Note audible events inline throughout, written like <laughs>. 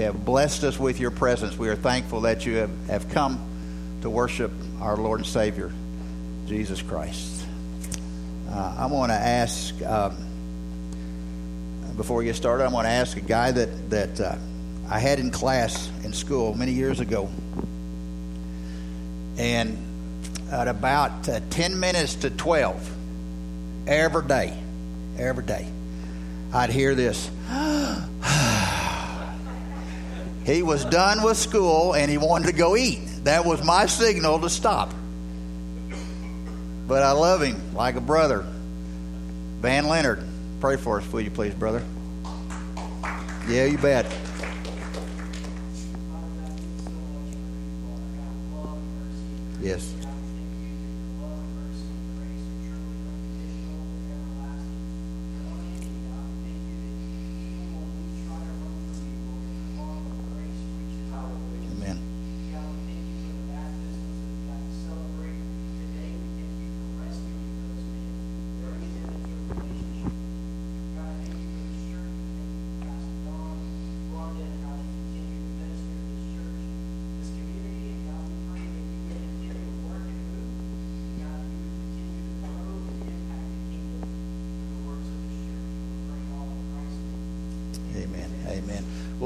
Have blessed us with your presence. We are thankful that you have, have come to worship our Lord and Savior, Jesus Christ. Uh, I want to ask, um, before we get started, I want to ask a guy that, that uh, I had in class in school many years ago. And at about uh, 10 minutes to 12, every day, every day, I'd hear this. He was done with school and he wanted to go eat. That was my signal to stop. But I love him like a brother. Van Leonard, pray for us, will you please, brother? Yeah, you bet. Yes.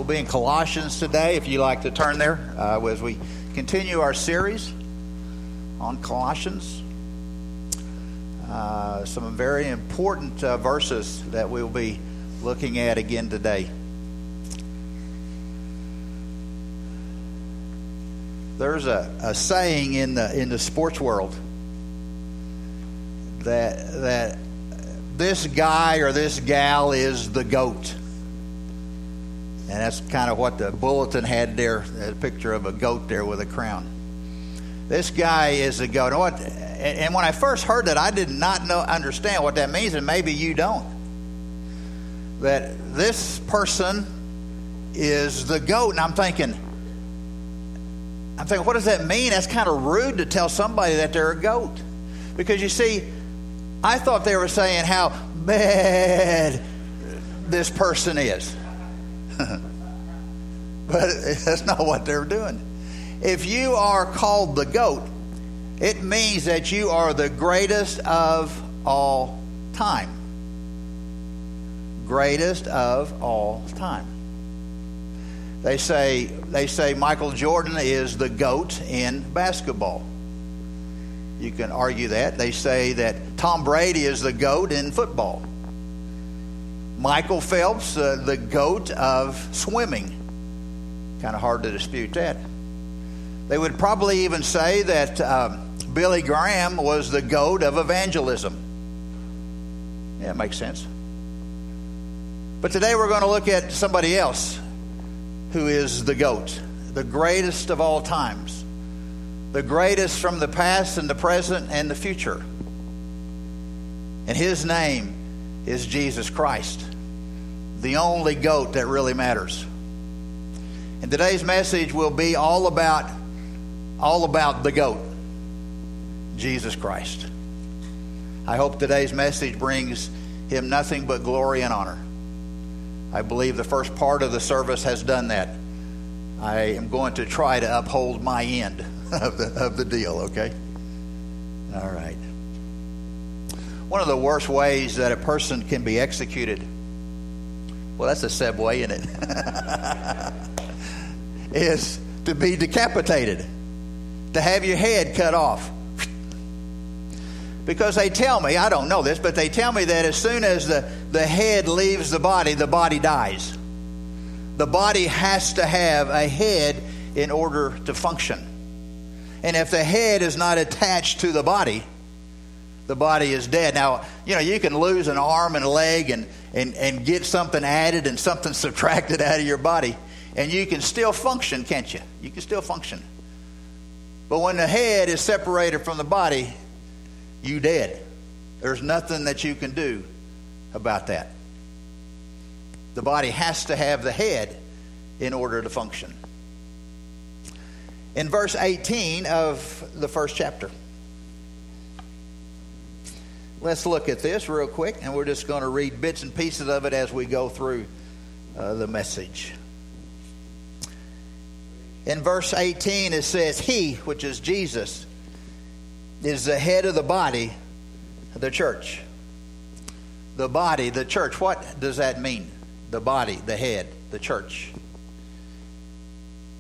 We'll be in Colossians today, if you like to turn there, uh, as we continue our series on Colossians. Uh, some very important uh, verses that we'll be looking at again today. There's a, a saying in the in the sports world that that this guy or this gal is the goat and that's kind of what the bulletin had there a picture of a goat there with a crown. This guy is a goat. What, and when I first heard that, I did not know, understand what that means, and maybe you don't. That this person is the goat, and I'm thinking, I'm thinking, what does that mean? That's kind of rude to tell somebody that they're a goat. Because you see, I thought they were saying how <laughs> bad this person is. <laughs> but that's not what they're doing. If you are called the goat, it means that you are the greatest of all time. Greatest of all time. They say they say Michael Jordan is the goat in basketball. You can argue that. They say that Tom Brady is the goat in football. Michael Phelps, uh, the goat of swimming. Kind of hard to dispute that. They would probably even say that um, Billy Graham was the goat of evangelism. Yeah, it makes sense. But today we're going to look at somebody else who is the goat, the greatest of all times, the greatest from the past and the present and the future. And his name is Jesus Christ the only goat that really matters. And today's message will be all about all about the goat, Jesus Christ. I hope today's message brings him nothing but glory and honor. I believe the first part of the service has done that. I am going to try to uphold my end <laughs> of the, of the deal, okay? All right. One of the worst ways that a person can be executed well, that's a segue, isn't it? <laughs> is to be decapitated, to have your head cut off. Because they tell me, I don't know this, but they tell me that as soon as the, the head leaves the body, the body dies. The body has to have a head in order to function. And if the head is not attached to the body, the body is dead. Now, you know, you can lose an arm and a leg and, and, and get something added and something <laughs> subtracted out of your body, and you can still function, can't you? You can still function. But when the head is separated from the body, you dead. There's nothing that you can do about that. The body has to have the head in order to function. In verse 18 of the first chapter, Let's look at this real quick, and we're just going to read bits and pieces of it as we go through uh, the message. In verse 18, it says, He, which is Jesus, is the head of the body, the church. The body, the church. What does that mean? The body, the head, the church.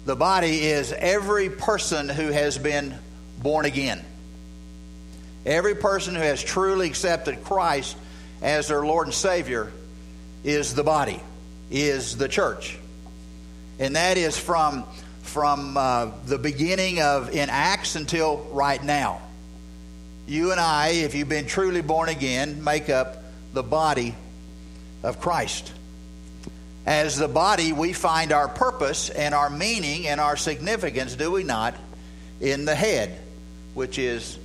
The body is every person who has been born again. Every person who has truly accepted Christ as their Lord and Savior is the body, is the church. And that is from, from uh, the beginning of in Acts until right now. You and I, if you've been truly born again, make up the body of Christ. As the body, we find our purpose and our meaning and our significance, do we not, in the head, which is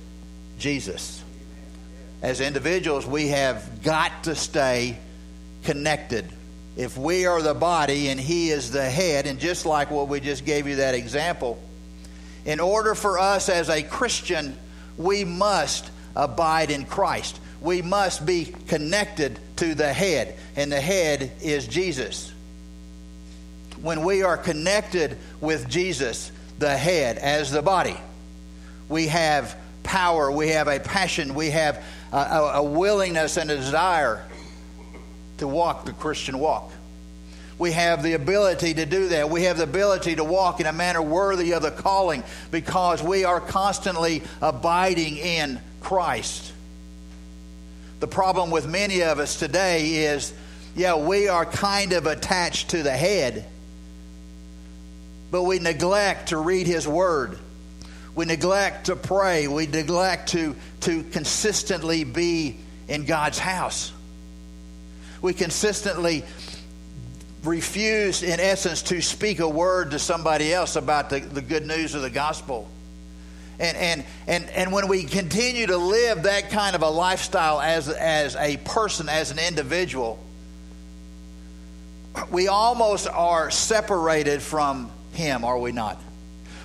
Jesus. As individuals, we have got to stay connected. If we are the body and He is the head, and just like what we just gave you that example, in order for us as a Christian, we must abide in Christ. We must be connected to the head, and the head is Jesus. When we are connected with Jesus, the head, as the body, we have power, we have a passion, we have a, a, willingness and a desire to walk the Christian walk. We have the ability to do that. We have the ability to walk in a manner worthy of the calling because we are constantly abiding in Christ. The problem with many of us today is, yeah, we are kind of attached to the head, but we neglect to read His Word. We neglect to pray. We neglect to, to consistently be in God's house. We consistently refuse, in essence, to speak a word to somebody else about the, the good news of the gospel. And, and, and, and when we continue to live that kind of a lifestyle as, as a person, as an individual, we almost are separated from Him, are we not?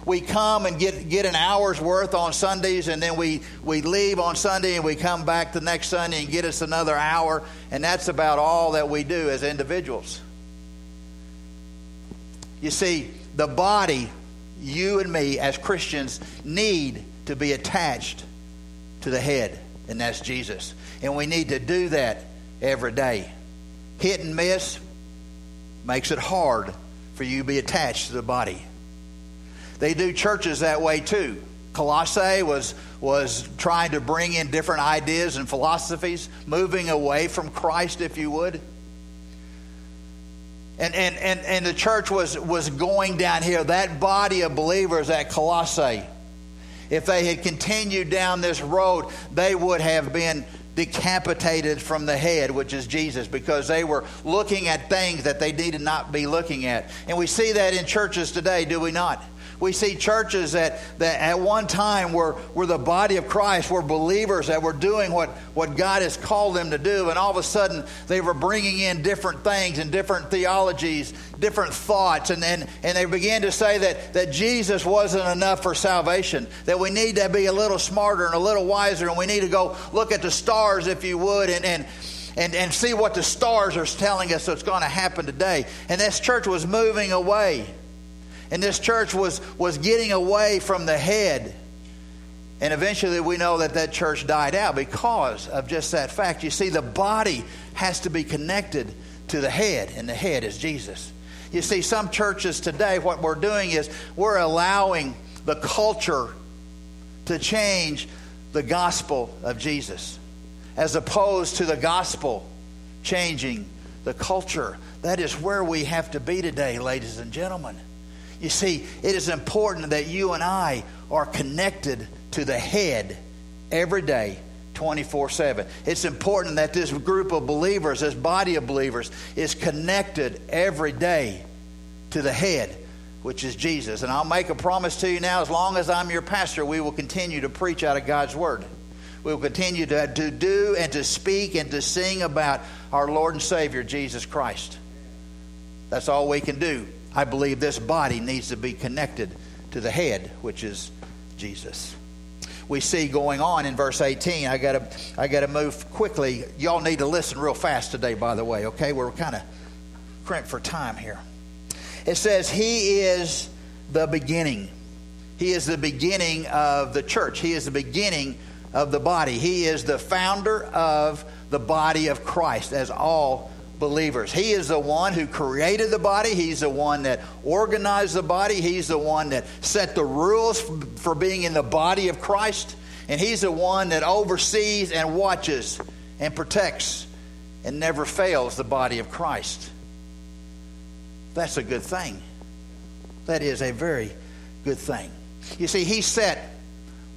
We come and get, get an hour's worth on Sundays, and then we, we leave on Sunday and we come back the next Sunday and get us another hour, and that's about all that we do as individuals. You see, the body, you and me as Christians, need to be attached to the head, and that's Jesus. And we need to do that every day. Hit and miss makes it hard for you to be attached to the body. They do churches that way too. Colossae was, was trying to bring in different ideas and philosophies, moving away from Christ, if you would. And, and, and, and the church was, was going down here. That body of believers at Colossae, if they had continued down this road, they would have been decapitated from the head, which is Jesus, because they were looking at things that they needed not be looking at. And we see that in churches today, do we not? We see churches that, that at one time were, were the body of Christ, were believers that were doing what, what God has called them to do, and all of a sudden they were bringing in different things and different theologies, different thoughts, and, and, and they began to say that, that Jesus wasn't enough for salvation, that we need to be a little smarter and a little wiser, and we need to go look at the stars, if you would, and, and and, and see what the stars are telling us that's going to happen today. And this church was moving away. And this church was, was getting away from the head. And eventually we know that that church died out because of just that fact. You see, the body has to be connected to the head, and the head is Jesus. You see, some churches today, what we're doing is we're allowing the culture to change the gospel of Jesus as opposed to the gospel changing the culture. That is where we have to be today, ladies and gentlemen. You see, it is important that you and I are connected to the head every day, 24 7. It's important that this group of believers, this body of believers, is connected every day to the head, which is Jesus. And I'll make a promise to you now as long as I'm your pastor, we will continue to preach out of God's Word. We will continue to, to do and to speak and to sing about our Lord and Savior, Jesus Christ. That's all we can do. I believe this body needs to be connected to the head, which is Jesus. We see going on in verse 18. I gotta I gotta move quickly. Y'all need to listen real fast today, by the way, okay? We're kind of crimped for time here. It says, He is the beginning. He is the beginning of the church. He is the beginning of the body. He is the founder of the body of Christ as all believers. He is the one who created the body. He's the one that organized the body. He's the one that set the rules for being in the body of Christ. And He's the one that oversees and watches and protects and never fails the body of Christ. That's a good thing. That is a very good thing. You see, He set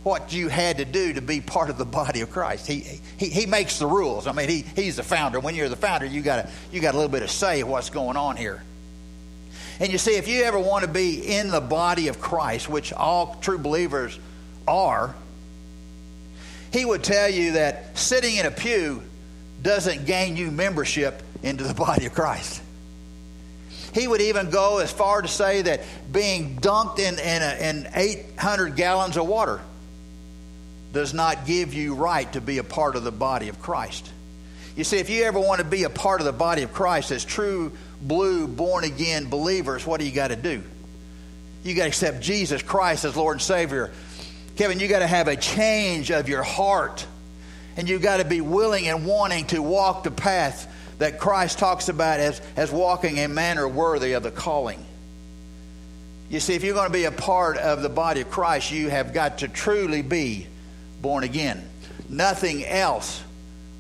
what you had to do to be part of the body of Christ. He, he, he makes the rules. I mean, he, he's the founder. When you're the founder, you got you got a little bit of say what's going on here. And you see, if you ever want to be in the body of Christ, which all true believers are, he would tell you that sitting in a pew doesn't gain you membership into the body of Christ. He would even go as far to say that being dunked in, in, a, in 800 gallons of water does not give you right to be a part of the body of Christ. You see, if you ever want to be a part of the body of Christ as true, blue, born again believers, what do you got to do? You got to accept Jesus Christ as Lord and Savior. Kevin, you got to have a change of your heart. And you got to be willing and wanting to walk the path that Christ talks about as, as walking a manner worthy of the calling. You see, if you're going to be a part of the body of Christ, you have got to truly be born again. Nothing else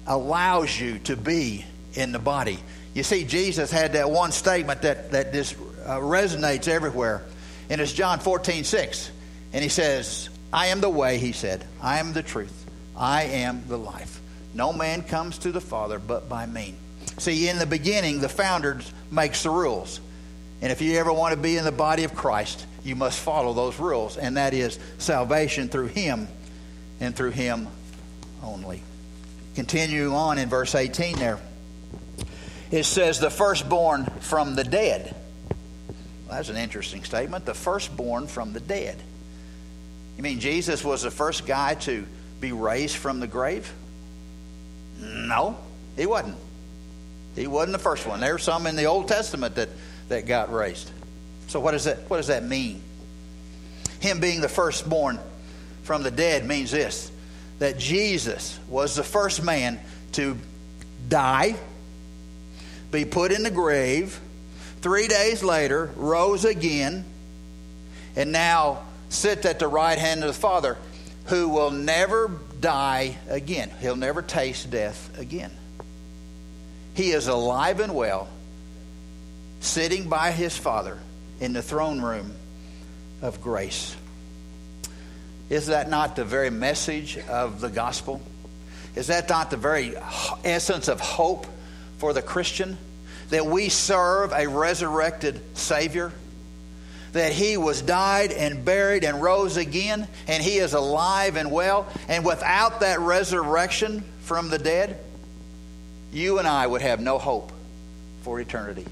allows you to be in the body. You see, Jesus had that one statement that, that just uh, resonates everywhere, and it's John 14, 6. And he says, I am the way, he said. I am the truth. I am the life. No man comes to the Father but by me. See, in the beginning, the founder makes the rules. And if you ever want to be in the body of Christ, you must follow those rules, and that is salvation through him and through him only. Continue on in verse 18 there, it says, the firstborn from the dead. Well, that's an interesting statement. The firstborn from the dead. You mean Jesus was the first guy to be raised from the grave? No, he wasn't. He wasn't the first one. There's some in the Old Testament that, that got raised. So what does that what does that mean? Him being the firstborn from the dead means this that Jesus was the first man to die, be put in the grave, three days later, rose again, and now sits at the right hand of the Father, who will never die again. He'll never taste death again. He is alive and well, sitting by his Father in the throne room of grace. Is that not the very message of the gospel? Is that not the very essence of hope for the Christian? That we serve a resurrected Savior? That He was died and buried and rose again, and He is alive and well. And without that resurrection from the dead, you and I would have no hope for eternity.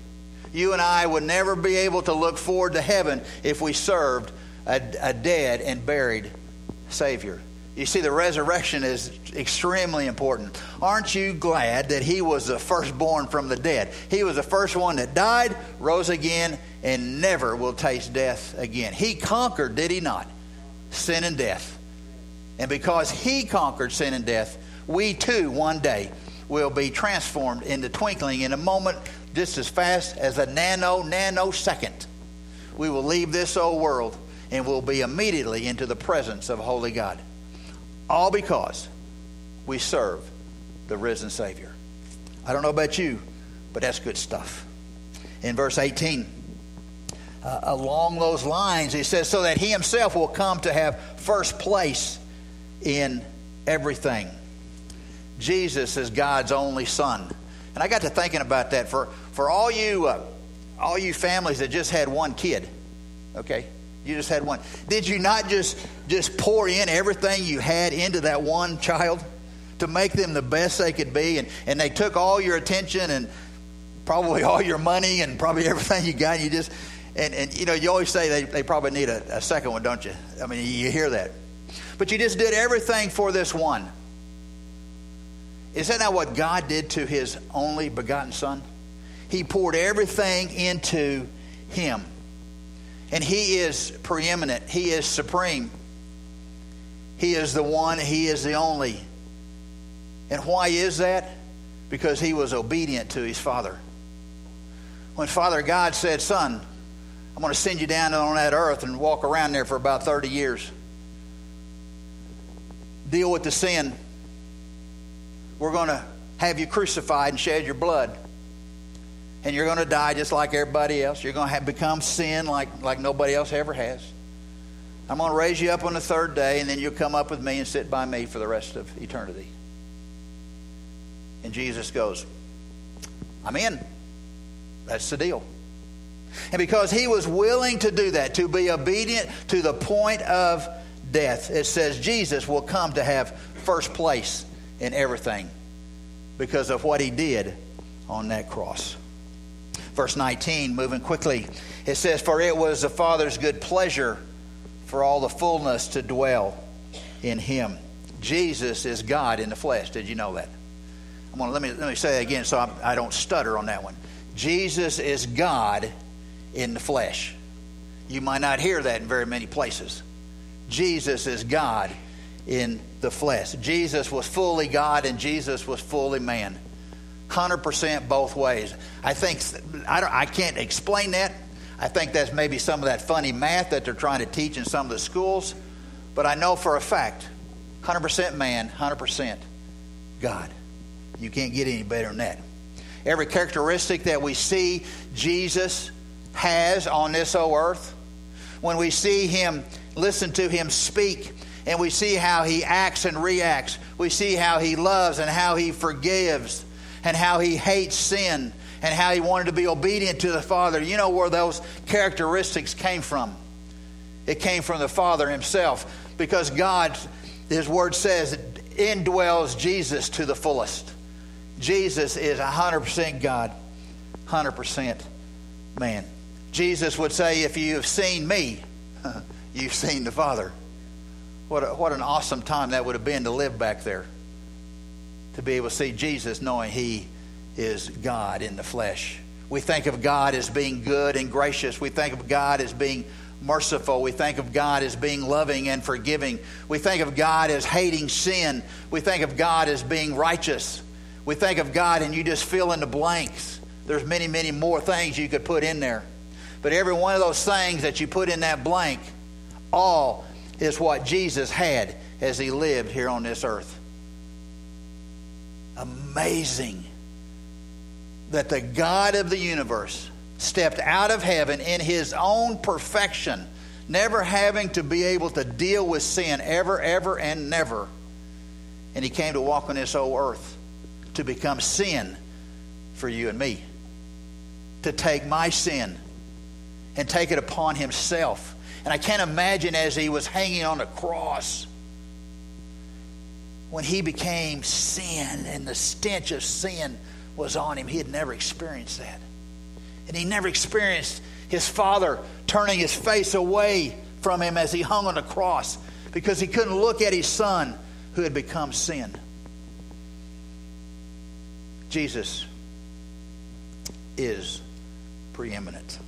You and I would never be able to look forward to heaven if we served a, a dead and buried Savior. You see, the resurrection is extremely important. Aren't you glad that he was the firstborn from the dead? He was the first one that died, rose again, and never will taste death again. He conquered, did he not? Sin and death. And because he conquered sin and death, we too one day will be transformed into twinkling in a moment just as fast as a nano nanosecond. We will leave this old world and will be immediately into the presence of holy God. All because we serve the risen Savior. I don't know about you, but that's good stuff. In verse 18, uh, along those lines, he says, so that he himself will come to have first place in everything. Jesus is God's only son. And I got to thinking about that for, for all you uh, all you families that just had one kid, okay? You just had one. Did you not just just pour in everything you had into that one child to make them the best they could be? And, and they took all your attention and probably <laughs> all your money and probably everything you got. And you just and, and you know you always say they, they probably need a, a second one, don't you? I mean you hear that. But you just did everything for this one. Is that not what God did to his only begotten son? He poured everything into him. And He is preeminent, He is supreme. He is the one, He is the only. And why is that? Because He was obedient to His Father. When Father God said, Son, I'm going to send you down on that earth and walk around there for about 30 years. Deal with the sin. We're going to have you crucified and shed your blood. And you're going to die just like everybody else. You're going to have become sin like, like nobody else ever has. I'm going to raise you up on the third day, and then you'll come up with me and sit by me for the rest of eternity. And Jesus goes, I'm in. That's the deal. And because he was willing to do that, to be obedient to the point of death, it says Jesus will come to have first place in everything because of what he did on that cross. Verse 19, moving quickly, it says, For it was the Father's good pleasure for all the fullness to dwell in him. Jesus is God in the flesh. Did you know that? I'm gonna, let, me, let me say that again so I, I don't stutter on that one. Jesus is God in the flesh. You might not hear that in very many places. Jesus is God in the flesh. Jesus was fully God and Jesus was fully man. 100% both ways. I think, I, don't, I can't explain that. I think that's maybe some of that funny math that they're trying to teach in some of the schools. But I know for a fact 100% man, 100% God. You can't get any better than that. Every characteristic that we see Jesus has on this old earth, when we see him, listen to him speak, and we see how he acts and reacts, we see how he loves and how he forgives, and how he hates sin, and how he wanted to be obedient to the Father. You know where those characteristics came from? It came from the Father himself, because God, his word says, indwells Jesus to the fullest. Jesus is 100% God, 100% man. Jesus would say, If you have seen me, <laughs> you've seen the Father. What, a, what an awesome time that would have been to live back there. To be able to see Jesus knowing He is God in the flesh. We think of God as being good and gracious. We think of God as being merciful. We think of God as being loving and forgiving. We think of God as hating sin. We think of God as being righteous. We think of God and you just fill in the blanks. There's many, many more things you could put in there. But every one of those things that you put in that blank, all is what Jesus had as he lived here on this earth. Amazing that the God of the universe stepped out of heaven in his own perfection, never having to be able to deal with sin ever, ever, and never. And he came to walk on this old earth to become sin for you and me, to take my sin and take it upon himself. And I can't imagine as he was hanging on the cross when he became sin and the stench of sin was on him. He had never experienced that. And he never experienced his father turning his face away from him as he hung on the cross because he couldn't look at his son who had become sin. Jesus is preeminent.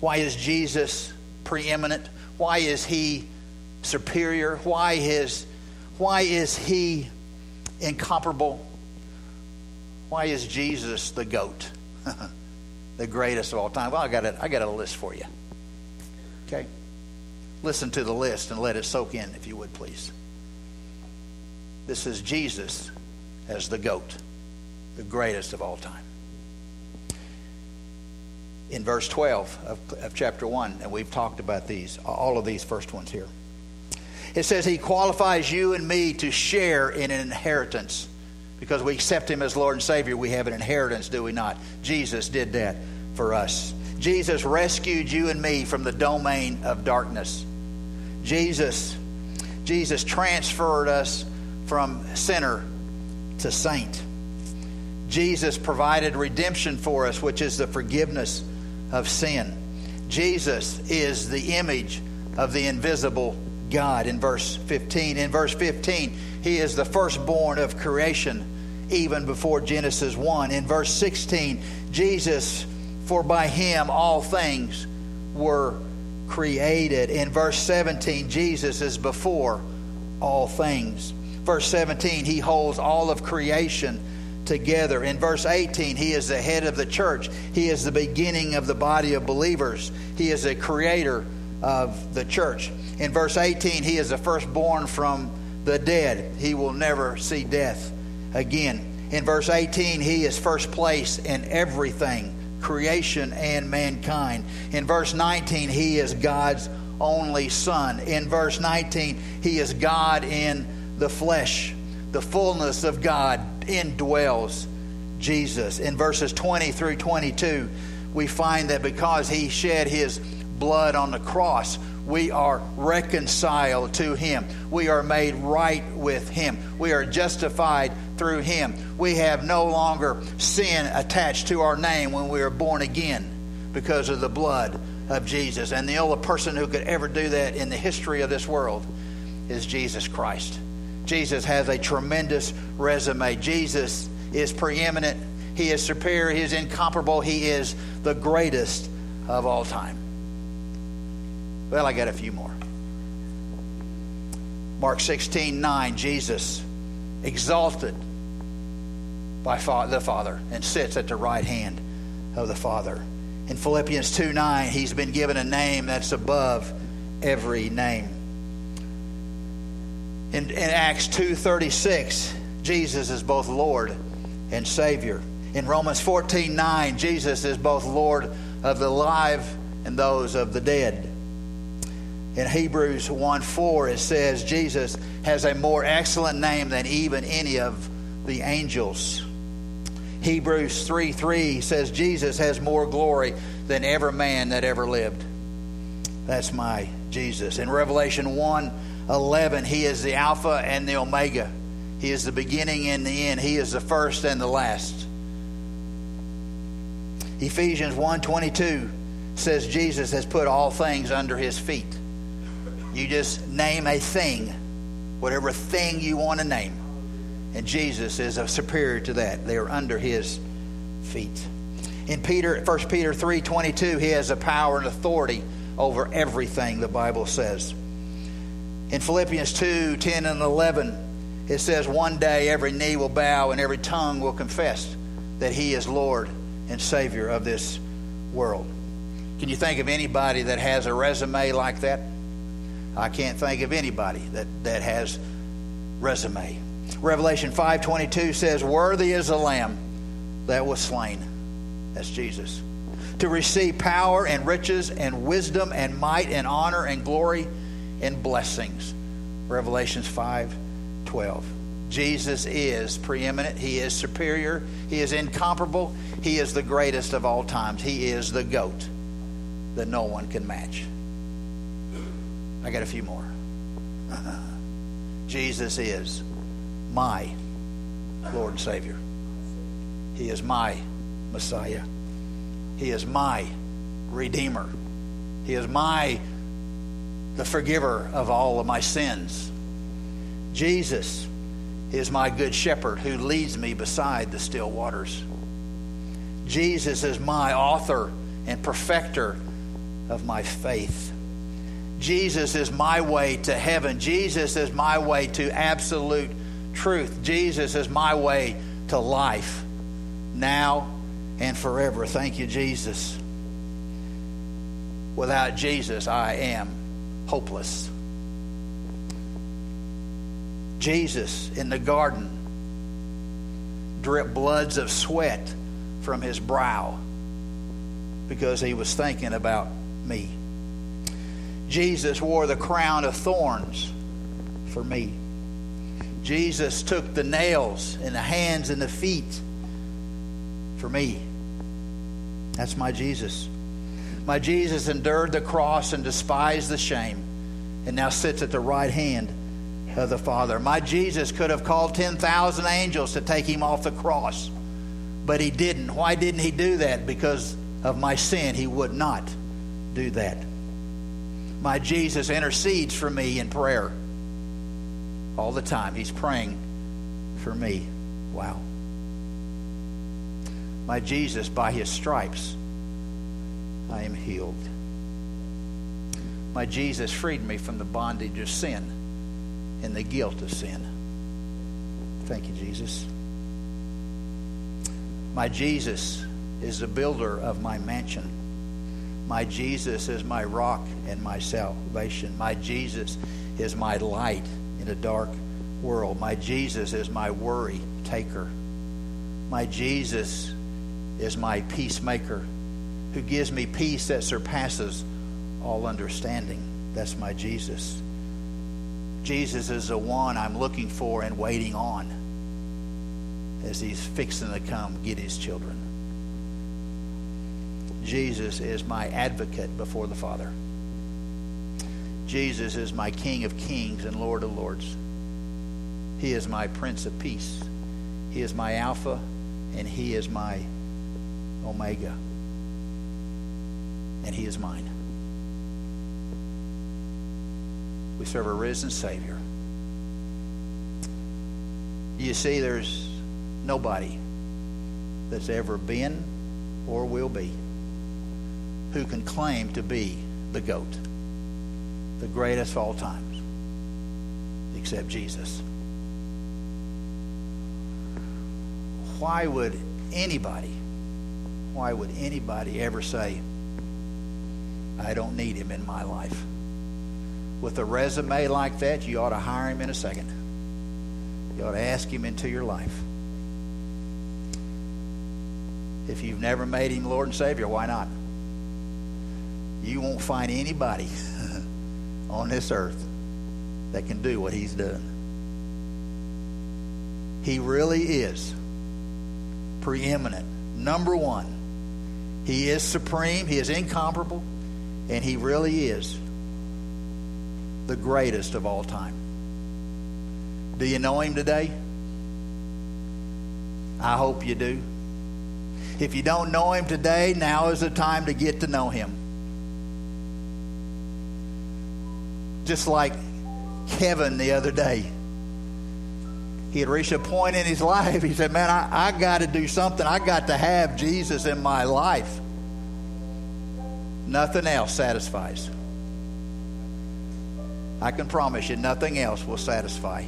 Why is Jesus preeminent? Why is he superior? Why is, why is he incomparable? Why is Jesus the goat? <laughs> the greatest of all time? Well, I got, a, I got a list for you. Okay? Listen to the list and let it soak in, if you would, please. This is Jesus as the goat, the greatest of all time in verse 12 of, of chapter 1, and we've talked about these, all of these first ones here. It says, He qualifies you and me to share in an inheritance. Because we accept Him as Lord and Savior, we have an inheritance, do we not? Jesus did that for us. Jesus rescued you and me from the domain of darkness. Jesus, Jesus transferred us from sinner to saint. Jesus provided redemption for us, which is the forgiveness of sin. Jesus is the image of the invisible God in verse 15. In verse 15, he is the firstborn of creation even before Genesis 1. In verse 16, Jesus, for by him all things were created. In verse 17, Jesus is before all things. Verse 17, he holds all of creation together. In verse 18, he is the head of the church. He is the beginning of the body of believers. He is a creator of the church. In verse 18, he is the firstborn from the dead. He will never see death again. In verse 18, he is first place in everything, creation and mankind. In verse 19, he is God's only Son. In verse 19, he is God in the flesh. The fullness of God indwells Jesus. In verses 20 through 22, we find that because he shed his blood on the cross, we are reconciled to him. We are made right with him. We are justified through him. We have no longer sin attached to our name when we are born again because of the blood of Jesus. And the only person who could ever do that in the history of this world is Jesus Christ. Jesus has a tremendous resume. Jesus is preeminent. He is superior. He is incomparable. He is the greatest of all time. Well, I got a few more. Mark 16, 9, Jesus exalted by the Father and sits at the right hand of the Father. In Philippians 2 9, he's been given a name that's above every name. In, in Acts 2.36, Jesus is both Lord and Savior. In Romans 14 9, Jesus is both Lord of the alive and those of the dead. In Hebrews 1 4, it says Jesus has a more excellent name than even any of the angels. Hebrews 3 3 says Jesus has more glory than every man that ever lived. That's my Jesus. In Revelation 1 11, He is the Alpha and the Omega. He is the beginning and the end. He is the first and the last. Ephesians 1:22 says Jesus has put all things under his feet. You just name a thing, whatever thing you want to name. And Jesus is a superior to that. They are under his feet. In Peter 1 Peter 3:22, he has a power and authority over everything the Bible says. In Philippians 2 10 and 11, it says, One day every knee will bow and every tongue will confess that He is Lord and Savior of this world. Can you think of anybody that has a resume like that? I can't think of anybody that, that has resume. Revelation 5:22 says, "Worthy is the lamb that was slain." That's Jesus. To receive power and riches and wisdom and might and honor and glory and blessings. Revelations 5 12. Jesus is preeminent. He is superior. He is incomparable. He is the greatest of all times. He is the goat that no one can match. I got a few more. Jesus is my Lord and Savior. He is my Messiah. He is my Redeemer. He is my the forgiver of all of my sins. Jesus is my good shepherd who leads me beside the still waters. Jesus is my author and perfecter of my faith. Jesus is my way to heaven. Jesus is my way to absolute truth. Jesus is my way to life now and forever. Thank you, Jesus. Without Jesus, I am hopeless. Jesus in the garden dripped bloods of sweat from his brow because he was thinking about me. Jesus wore the crown of thorns for me. Jesus took the nails in the hands and the feet for me. That's my Jesus. My Jesus endured the cross and despised the shame and now sits at the right hand of the Father. My Jesus could have called 10,000 angels to take him off the cross, but he didn't. Why didn't he do that? Because of my sin, he would not do that. My Jesus intercedes for me in prayer all the time. He's praying for me. Wow. My Jesus, by his stripes, I am healed. My Jesus freed me from the bondage of sin and the guilt of sin. Thank you, Jesus. My Jesus is the builder of my mansion. My Jesus is my rock and my salvation. My Jesus is my light in a dark world. My Jesus is my worry taker. My Jesus is my peacemaker who gives me peace that surpasses all understanding. That's my Jesus. Jesus is the one I'm looking for and waiting on as he's fixing to come get his children. Jesus is my advocate before the Father. Jesus is my King of kings and Lord of lords. He is my Prince of Peace. He is my Alpha and He is my Omega. And He is mine. We serve a risen Savior. You see, there's nobody that's ever been or will be who can claim to be the GOAT, the greatest of all times, except Jesus. Why would anybody, why would anybody ever say, I don't need him in my life? With a resume like that, you ought to hire him in a second. You ought to ask him into your life. If you've never made him Lord and Savior, why not? You won't find anybody <laughs> on this earth that can do what he's done. He really is preeminent, number one. He is supreme, he is incomparable, and he really is the greatest of all time. Do you know him today? I hope you do. If you don't know him today, now is the time to get to know him. Just like Kevin the other day. He had reached a point in his life, he said, Man, I, I got to do something. I got to have Jesus in my life. Nothing else satisfies. I can promise you, nothing else will satisfy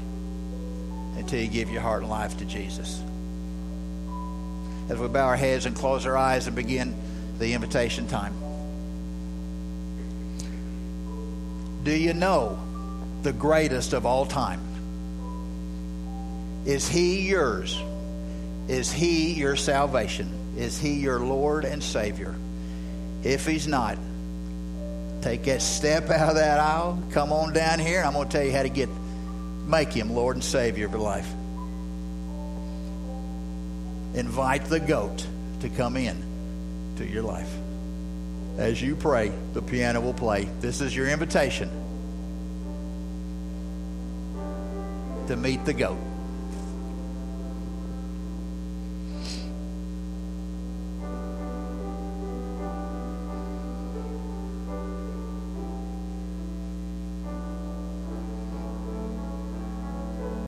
until you give your heart and life to Jesus. As we bow our heads and close our eyes and begin the invitation time. Do you know the greatest of all time? Is he yours? Is he your salvation? Is he your Lord and Savior? If he's not, take that step <laughs> out of that aisle, come on down here, and I'm going to tell you how to get make him Lord and Savior of your life. Invite the goat to come in to your life. As you pray, the piano will play. This is your invitation to meet the goat.